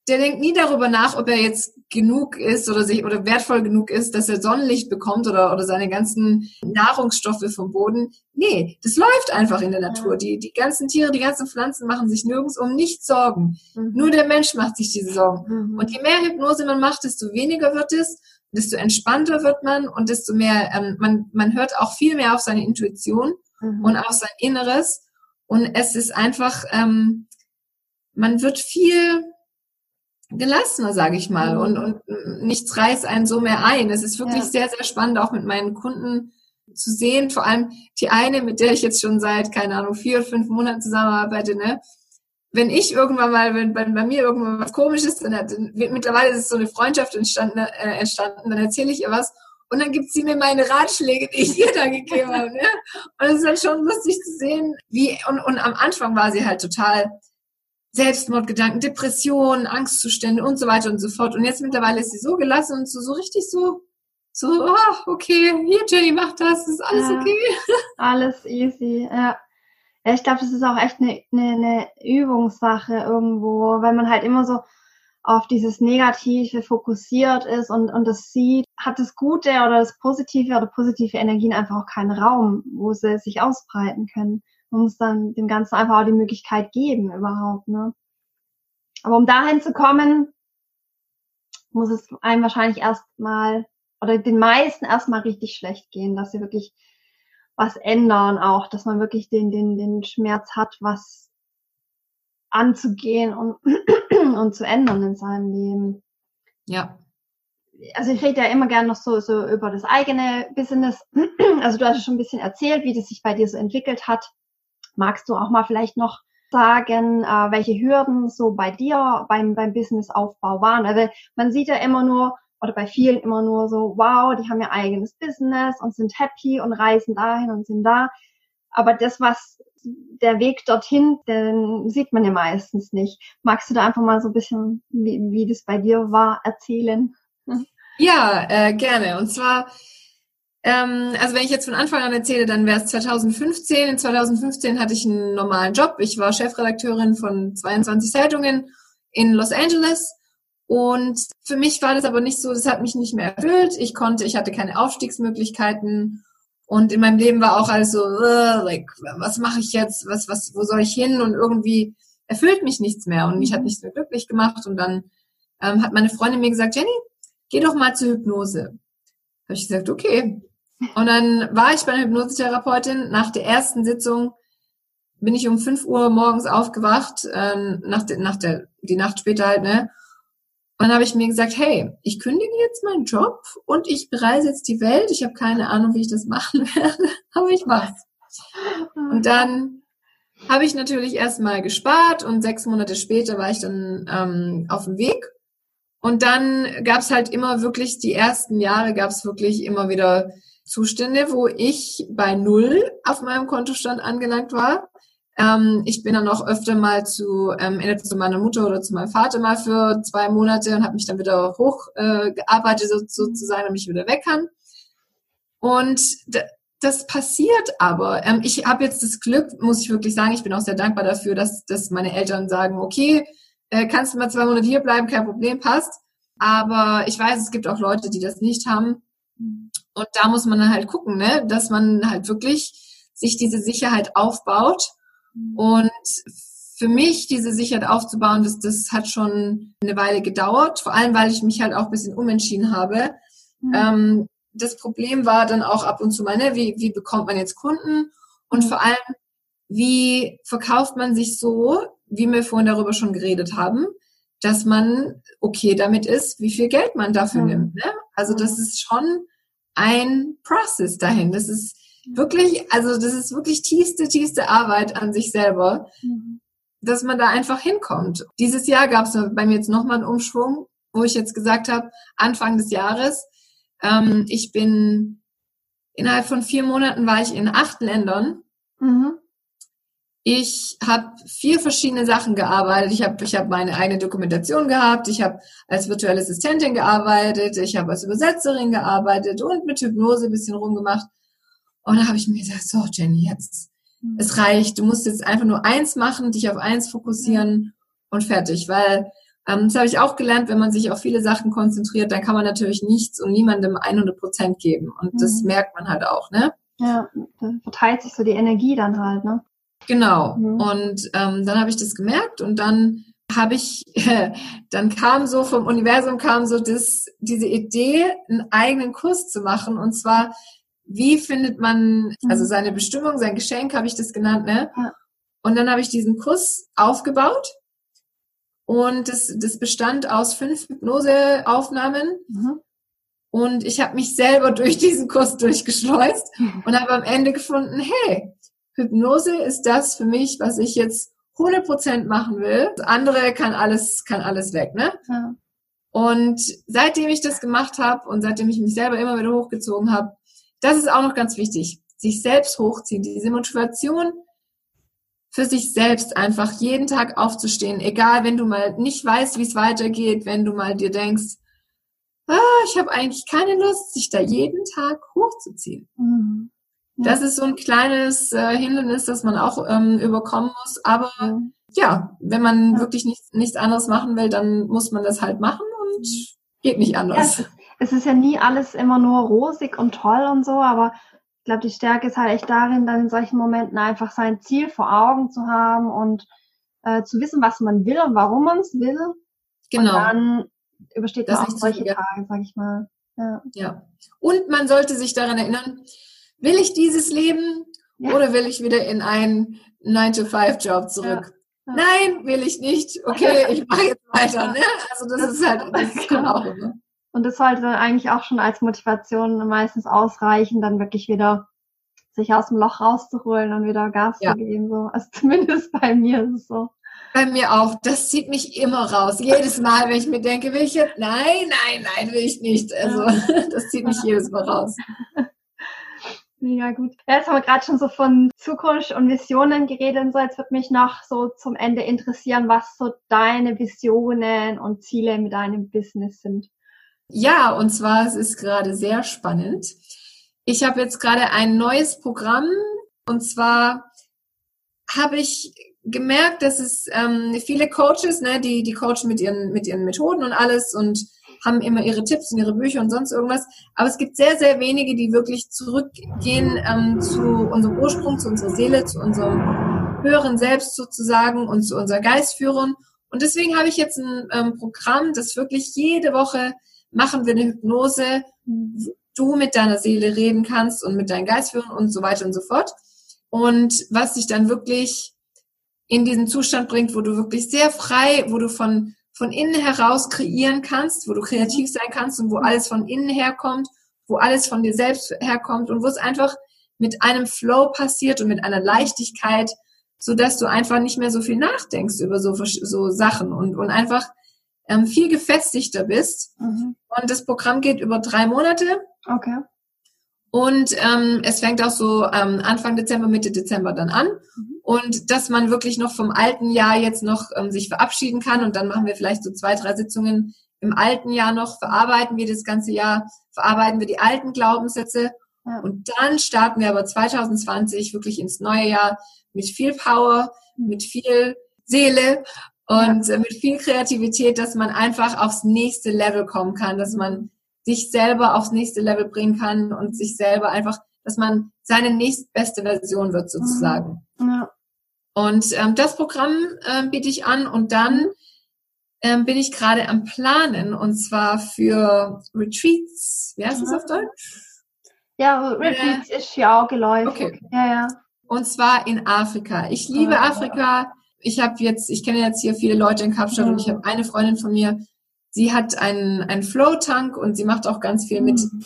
der denkt nie darüber nach, ob er jetzt genug ist oder sich oder wertvoll genug ist, dass er Sonnenlicht bekommt oder, oder seine ganzen Nahrungsstoffe vom Boden. Nee, das läuft einfach in der Natur. Die, die ganzen Tiere, die ganzen Pflanzen machen sich nirgends um nichts Sorgen. Mhm. Nur der Mensch macht sich diese Sorgen. Mhm. Und je mehr Hypnose man macht, desto weniger wird es, desto entspannter wird man und desto mehr, ähm, man, man hört auch viel mehr auf seine Intuition mhm. und auch sein Inneres. Und es ist einfach, ähm, man wird viel gelassener, sage ich mal, mhm. und, und nichts reißt einen so mehr ein. Es ist wirklich ja. sehr, sehr spannend, auch mit meinen Kunden zu sehen. Vor allem die eine, mit der ich jetzt schon seit, keine Ahnung, vier oder fünf Monaten zusammenarbeite, ne? Wenn ich irgendwann mal, wenn bei, bei mir irgendwann was komisches, dann, hat, mittlerweile ist so eine Freundschaft entstanden, äh, entstanden dann erzähle ich ihr was und dann gibt sie mir meine Ratschläge, die ich ihr da gegeben habe. Ne? Und es ist dann schon lustig zu sehen, wie, und, und am Anfang war sie halt total Selbstmordgedanken, Depressionen, Angstzustände und so weiter und so fort. Und jetzt mittlerweile ist sie so gelassen und so, so richtig so, so, oh, okay, hier Jenny, mach das, ist alles ja, okay. <laughs> Alles easy, ja. Ja, ich glaube, das ist auch echt eine, eine, eine Übungssache irgendwo, weil man halt immer so auf dieses Negative fokussiert ist und, und das sieht, hat das Gute oder das Positive oder positive Energien einfach auch keinen Raum, wo sie sich ausbreiten können. Man muss dann dem Ganzen einfach auch die Möglichkeit geben überhaupt. Ne? Aber um dahin zu kommen, muss es einem wahrscheinlich erstmal oder den meisten erstmal richtig schlecht gehen, dass sie wirklich was ändern auch, dass man wirklich den, den, den Schmerz hat, was anzugehen und, <clears throat> und zu ändern in seinem Leben. Ja. also ich rede ja immer gerne noch so, so über das eigene Business. <clears throat> Also du hast schon ein bisschen erzählt, wie das sich bei dir so entwickelt hat. Magst du auch mal vielleicht noch sagen, äh, welche Hürden so bei dir beim, beim Businessaufbau waren? Also man sieht ja immer nur, oder bei vielen immer nur so, wow, die haben ihr eigenes Business und sind happy und reisen dahin und sind da. Aber das, was der Weg dorthin, den sieht man ja meistens nicht. Magst du da einfach mal so ein bisschen, wie, wie das bei dir war, erzählen? Ja, äh, gerne. Und zwar, ähm, also wenn ich jetzt von Anfang an erzähle, dann wäre es 2015. In 2015 hatte ich einen normalen Job. Ich war Chefredakteurin von 22 Zeitungen in Los Angeles. Und für mich war das aber nicht so, das hat mich nicht mehr erfüllt. Ich konnte, ich hatte keine Aufstiegsmöglichkeiten. Und in meinem Leben war auch alles so, uh, like, was mache ich jetzt? Was, was, wo soll ich hin? Und irgendwie erfüllt mich nichts mehr und mich hat nichts mehr glücklich gemacht. Und dann ähm, hat meine Freundin mir gesagt, Jenny, geh doch mal zur Hypnose. Habe ich gesagt, okay. <laughs> Und dann war ich bei einer Hypnosetherapeutin. Nach der ersten Sitzung bin ich um 5 Uhr morgens aufgewacht, äh, nach, de, nach der, die Nacht später halt, ne? Und dann habe ich mir gesagt, hey, ich kündige jetzt meinen Job und ich bereise jetzt die Welt. Ich habe keine Ahnung, wie ich das <laughs> machen werde, aber ich mach's. Und dann habe ich natürlich erstmal gespart und sechs Monate später war ich dann ähm, auf dem Weg und dann gab es halt immer wirklich, die ersten Jahre gab es wirklich immer wieder Zustände, wo ich bei null auf meinem Kontostand angelangt war. Ähm, ich bin dann auch öfter mal zu, ähm, entweder zu meiner Mutter oder zu meinem Vater mal für zwei Monate und habe mich dann wieder hochgearbeitet äh, so, sozusagen, damit ich wieder weg kann. Und das passiert aber. Ähm, ich habe jetzt das Glück, muss ich wirklich sagen, ich bin auch sehr dankbar dafür, dass, dass meine Eltern sagen, okay, äh, kannst du mal zwei Monate hier bleiben, kein Problem, passt. Aber ich weiß, es gibt auch Leute, die das nicht haben. Und da muss man dann halt gucken, ne, dass man halt wirklich sich diese Sicherheit aufbaut. Und für mich diese Sicherheit aufzubauen, das, das hat schon eine Weile gedauert, vor allem weil ich mich halt auch ein bisschen umentschieden habe. Mhm. Ähm, das Problem war dann auch ab und zu mal, ne, wie, wie bekommt man jetzt Kunden? Und mhm. vor allem, wie verkauft man sich so, wie wir vorhin darüber schon geredet haben, dass man okay damit ist, wie viel Geld man dafür ja. nimmt. Ne? Also das ist schon ein Prozess dahin. Das ist wirklich, also das ist wirklich tiefste, tiefste Arbeit an sich selber, mhm. dass man da einfach hinkommt. Dieses Jahr gab es bei mir jetzt nochmal einen Umschwung, wo ich jetzt gesagt habe, Anfang des Jahres, ähm, ich bin innerhalb von vier Monaten war ich in acht Ländern. Mhm. Ich habe vier verschiedene Sachen gearbeitet. Ich habe ich hab meine eigene Dokumentation gehabt. Ich habe als virtuelle Assistentin gearbeitet. Ich habe als Übersetzerin gearbeitet und mit Hypnose ein bisschen rumgemacht. Und da habe ich mir gesagt, so Jenny, jetzt, mhm. es reicht. Du musst jetzt einfach nur eins machen, dich auf eins fokussieren mhm. und fertig. Weil ähm, das habe ich auch gelernt, wenn man sich auf viele Sachen konzentriert, dann kann man natürlich nichts und niemandem 100 Prozent geben. Und mhm. das merkt man halt auch, ne? Ja, dann verteilt sich so die Energie dann halt, ne? Genau. Mhm. Und ähm, dann habe ich das gemerkt und dann habe ich, äh, <laughs> dann kam so vom Universum kam so das, diese Idee, einen eigenen Kurs zu machen. Und zwar, wie findet man, mhm. also seine Bestimmung, sein Geschenk habe ich das genannt, ne? Ja. Und dann habe ich diesen Kurs aufgebaut. Und das, das bestand aus fünf Hypnoseaufnahmen. Mhm. Und ich habe mich selber durch diesen Kurs durchgeschleust mhm. und habe am Ende gefunden, hey, Hypnose ist das für mich, was ich jetzt 100% machen will. Das andere kann alles, kann alles weg, ne? Ja. Und seitdem ich das gemacht habe und seitdem ich mich selber immer wieder hochgezogen habe, das ist auch noch ganz wichtig. Sich selbst hochziehen, diese Motivation für sich selbst einfach jeden Tag aufzustehen, egal wenn du mal nicht weißt, wie es weitergeht, wenn du mal dir denkst, ah, ich habe eigentlich keine Lust, sich da jeden Tag hochzuziehen. Mhm. Das ist so ein kleines äh, Hindernis, das man auch ähm, überkommen muss. Aber ja, wenn man ja. wirklich nichts, nichts anderes machen will, dann muss man das halt machen und geht nicht anders. Ja, es ist ja nie alles immer nur rosig und toll und so, aber ich glaube, die Stärke ist halt echt darin, dann in solchen Momenten einfach sein Ziel vor Augen zu haben und äh, zu wissen, was man will und warum man es will. Genau. Und dann übersteht man auch solche Tage, sag ich mal. Ja. ja. Und man sollte sich daran erinnern, will ich dieses Leben ja. oder will ich wieder in einen 9-to-5-Job zurück? Ja. Nein, will ich nicht. Okay, ich mache jetzt weiter. <laughs> Ne? Also das ist halt, das kommt <laughs> auch immer. Und das sollte dann eigentlich auch schon als Motivation meistens ausreichen, dann wirklich wieder sich aus dem Loch rauszuholen und wieder Gas ja. zu geben. So. Also <laughs> zumindest bei mir ist es so. Bei mir auch. Das zieht mich immer raus. Jedes Mal, wenn ich mir denke, will ich jetzt? Nein, nein, nein, will ich nicht. Also <laughs> das zieht mich jedes Mal raus. <laughs> Mega gut. Ja, jetzt haben wir gerade schon so von Zukunft und Visionen geredet und so. Jetzt wird mich noch so zum Ende interessieren, was so deine Visionen und Ziele mit deinem Business sind. Ja, und zwar es ist gerade sehr spannend. Ich habe jetzt gerade ein neues Programm und zwar habe ich gemerkt, dass es ähm, viele Coaches, ne, die die coachen mit ihren mit ihren Methoden und alles und haben immer ihre Tipps und ihre Bücher und sonst irgendwas. Aber es gibt sehr, sehr wenige, die wirklich zurückgehen ähm, zu unserem Ursprung, zu unserer Seele, zu unserem höheren Selbst sozusagen und zu unserer Geistführung. Und deswegen habe ich jetzt ein ähm, Programm, das wirklich jede Woche machen wir eine Hypnose, wo du mit deiner Seele reden kannst und mit deinen Geistführern und so weiter und so fort. Und was dich dann wirklich in diesen Zustand bringt, wo du wirklich sehr frei, wo du von von innen heraus kreieren kannst, wo du kreativ sein kannst und wo alles von innen herkommt, wo alles von dir selbst herkommt und wo es einfach mit einem Flow passiert und mit einer Leichtigkeit, so dass du einfach nicht mehr so viel nachdenkst über so, so Sachen und, und einfach ähm, viel gefestigter bist. Mhm. Und das Programm geht über drei Monate. Okay. Und ähm, es fängt auch so ähm, Anfang Dezember, Mitte Dezember dann an. Mhm. Und dass man wirklich noch vom alten Jahr jetzt noch ähm, sich verabschieden kann. Und dann machen wir vielleicht so zwei, drei Sitzungen im alten Jahr noch, verarbeiten wir das ganze Jahr, verarbeiten wir die alten Glaubenssätze. Ja. Und dann starten wir aber 2020 wirklich ins neue Jahr mit viel Power, mhm. mit viel Seele und ja. mit viel Kreativität, dass man einfach aufs nächste Level kommen kann, dass man sich selber aufs nächste Level bringen kann und sich selber einfach, dass man seine nächstbeste Version wird sozusagen. Mhm. Ja. Und ähm, das Programm ähm, biete ich an und dann ähm, bin ich gerade am Planen und zwar für Retreats. Wie heißt das auf Deutsch? Ja, Retreats äh, ist ja auch geläufig. Okay. Ja, ja. Und zwar in Afrika. Ich liebe oh, Afrika. Ich habe jetzt, ich kenne jetzt hier viele Leute in Kapstadt mhm. und ich habe eine Freundin von mir, Sie hat einen, einen Flow-Tank und sie macht auch ganz viel mit mhm.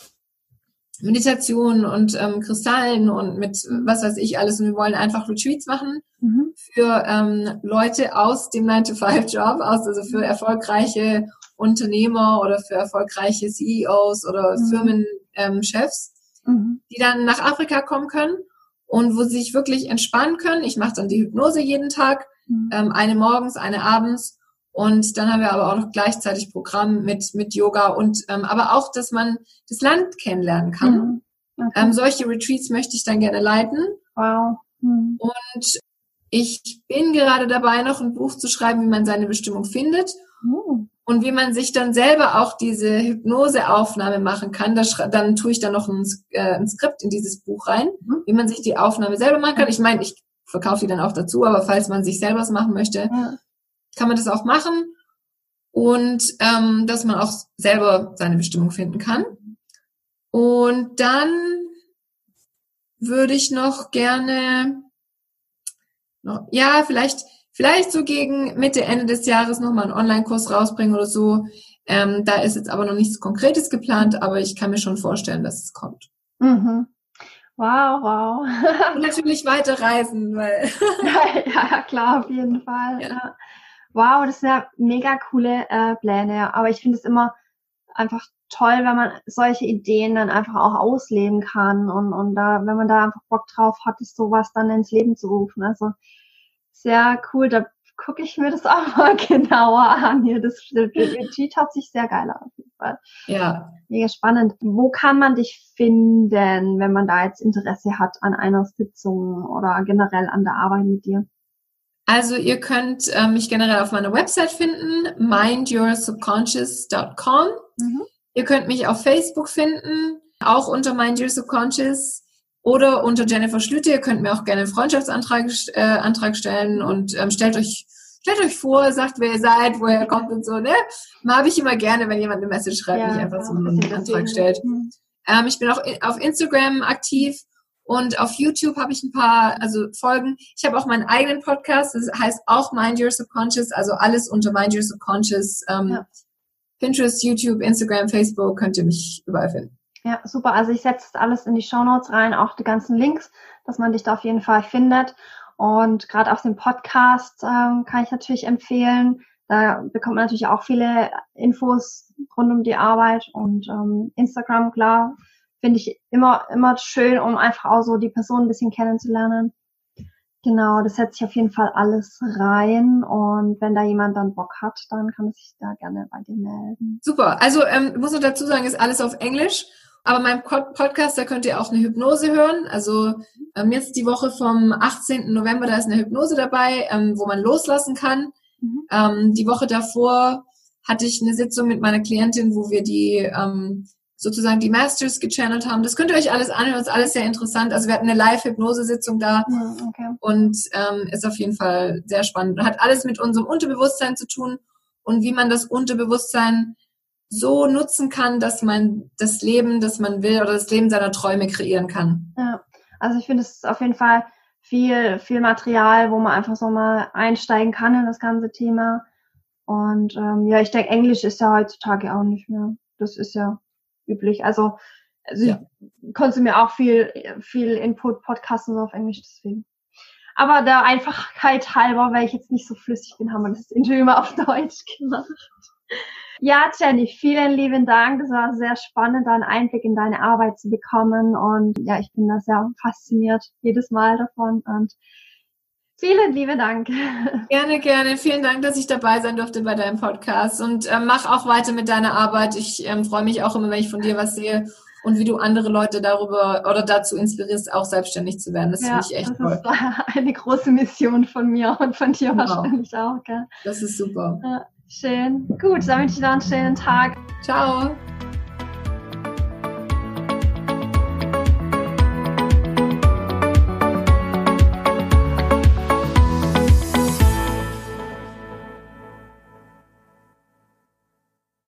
Meditation und ähm, Kristallen und mit was weiß ich alles. Und wir wollen einfach Retreats machen mhm. für ähm, Leute aus dem 9-to-5-Job, aus, also für erfolgreiche Unternehmer oder für erfolgreiche CEOs oder mhm. Firmenchefs, ähm, mhm. die dann nach Afrika kommen können und wo sie sich wirklich entspannen können. Ich mache dann die Hypnose jeden Tag, mhm. ähm, eine morgens, eine abends und dann haben wir aber auch noch gleichzeitig Programm mit, mit Yoga und ähm, aber auch, dass man das Land kennenlernen kann. Mhm. Okay. Ähm, solche Retreats möchte ich dann gerne leiten. Wow. Mhm. Und ich bin gerade dabei, noch ein Buch zu schreiben, wie man seine Bestimmung findet. Mhm. Und wie man sich dann selber auch diese Hypnoseaufnahme machen kann. Da dann tue ich dann noch ein, äh, ein Skript in dieses Buch rein, mhm. wie man sich die Aufnahme selber machen kann. Ich meine, ich verkaufe die dann auch dazu, aber falls man sich selber was machen möchte, ja kann man das auch machen und ähm, dass man auch selber seine Bestimmung finden kann. Und dann würde ich noch gerne, noch, ja, vielleicht, vielleicht so gegen Mitte, Ende des Jahres nochmal einen Online-Kurs rausbringen oder so. Ähm, da ist jetzt aber noch nichts Konkretes geplant, aber ich kann mir schon vorstellen, dass es kommt. Mhm. Wow, wow. Und natürlich weiter reisen, weil. <laughs> ja, ja, klar, auf jeden Fall. Ja. Ja. Wow, das sind ja mega coole äh, Pläne. Aber ich finde es immer einfach toll, wenn man solche Ideen dann einfach auch ausleben kann und, und da, wenn man da einfach Bock drauf hat, ist sowas dann ins Leben zu rufen. Also sehr cool. Da gucke ich mir das <laughs> auch mal genauer an. Hier, das Retreat hat sich sehr geil auf jeden Fall. Ja. Mega spannend. Wo kann man dich finden, wenn man da jetzt Interesse hat an einer Sitzung oder generell an der Arbeit mit dir? Also ihr könnt äh, mich generell auf meiner Website finden, mindyoursubconscious.com. Mhm. Ihr könnt mich auf Facebook finden, auch unter Mind Your Subconscious oder unter Jennifer Schlüter. Ihr könnt mir auch gerne einen Freundschaftsantrag äh, Antrag stellen und ähm, stellt euch stellt euch vor, sagt, wer ihr seid, woher ihr kommt und so. Ne? Habe ich immer gerne, wenn jemand eine Message schreibt, ja, mich einfach so einen Antrag stellt. Mhm. Ähm, ich bin auch auf Instagram aktiv und auf YouTube habe ich ein paar also Folgen. Ich habe auch meinen eigenen Podcast, das heißt auch Mind Your Subconscious, also alles unter Mind Your Subconscious ähm, ja. Pinterest, YouTube, Instagram, Facebook könnt ihr mich überall finden. Ja, super. Also ich setze alles in die Show Notes rein, auch die ganzen Links, dass man dich da auf jeden Fall findet. Und gerade auf dem Podcast ähm, kann ich natürlich empfehlen. Da bekommt man natürlich auch viele Infos rund um die Arbeit und ähm, Instagram, klar, finde ich immer, immer schön, um einfach auch so die Person ein bisschen kennenzulernen. Genau, das setze ich auf jeden Fall alles rein und wenn da jemand dann Bock hat, dann kann er sich da gerne bei dir melden. Super, also ähm, muss noch dazu sagen, ist alles auf Englisch, aber mein Podcast, da könnt ihr auch eine Hypnose hören. Also ähm, jetzt die Woche vom 18. November, da ist eine Hypnose dabei, ähm, wo man loslassen kann. Mhm. Ähm, die Woche davor hatte ich eine Sitzung mit meiner Klientin, wo wir die ähm, sozusagen die Masters gechannelt haben. Das könnt ihr euch alles anhören, ist alles sehr interessant. Also wir hatten eine Live-Hypnose-Sitzung da okay. und ähm, ist auf jeden Fall sehr spannend. Hat alles mit unserem Unterbewusstsein zu tun und wie man das Unterbewusstsein so nutzen kann, dass man das Leben, das man will oder das Leben seiner Träume kreieren kann. Ja, also ich finde es ist auf jeden Fall viel, viel Material, wo man einfach so mal einsteigen kann in das ganze Thema. Und ähm, ja, ich denke, Englisch ist ja heutzutage auch nicht mehr. Das ist ja üblich. Also, also ja. ich konsumiere auch viel, viel Input, Podcasts und so auf Englisch, deswegen. Aber der Einfachheit halber, weil ich jetzt nicht so flüssig bin, haben wir das Interview immer auf Deutsch gemacht. Ja, Jenny, vielen lieben Dank. Das war sehr spannend, einen Einblick in deine Arbeit zu bekommen. Und ja, ich bin da sehr fasziniert jedes Mal davon. Und Vielen lieben Dank. <laughs> Gerne, gerne. Vielen Dank, dass ich dabei sein durfte bei deinem Podcast und äh, mach auch weiter mit deiner Arbeit. Ich ähm, freue mich auch immer, wenn ich von dir was sehe und wie du andere Leute darüber oder dazu inspirierst, auch selbstständig zu werden. Das ja, finde ich echt das toll. Das <laughs> ist eine große Mission von mir und von dir genau. wahrscheinlich auch. Gell? Das ist super. Ja, schön. Gut, dann wünsche ich noch einen schönen Tag. Ciao.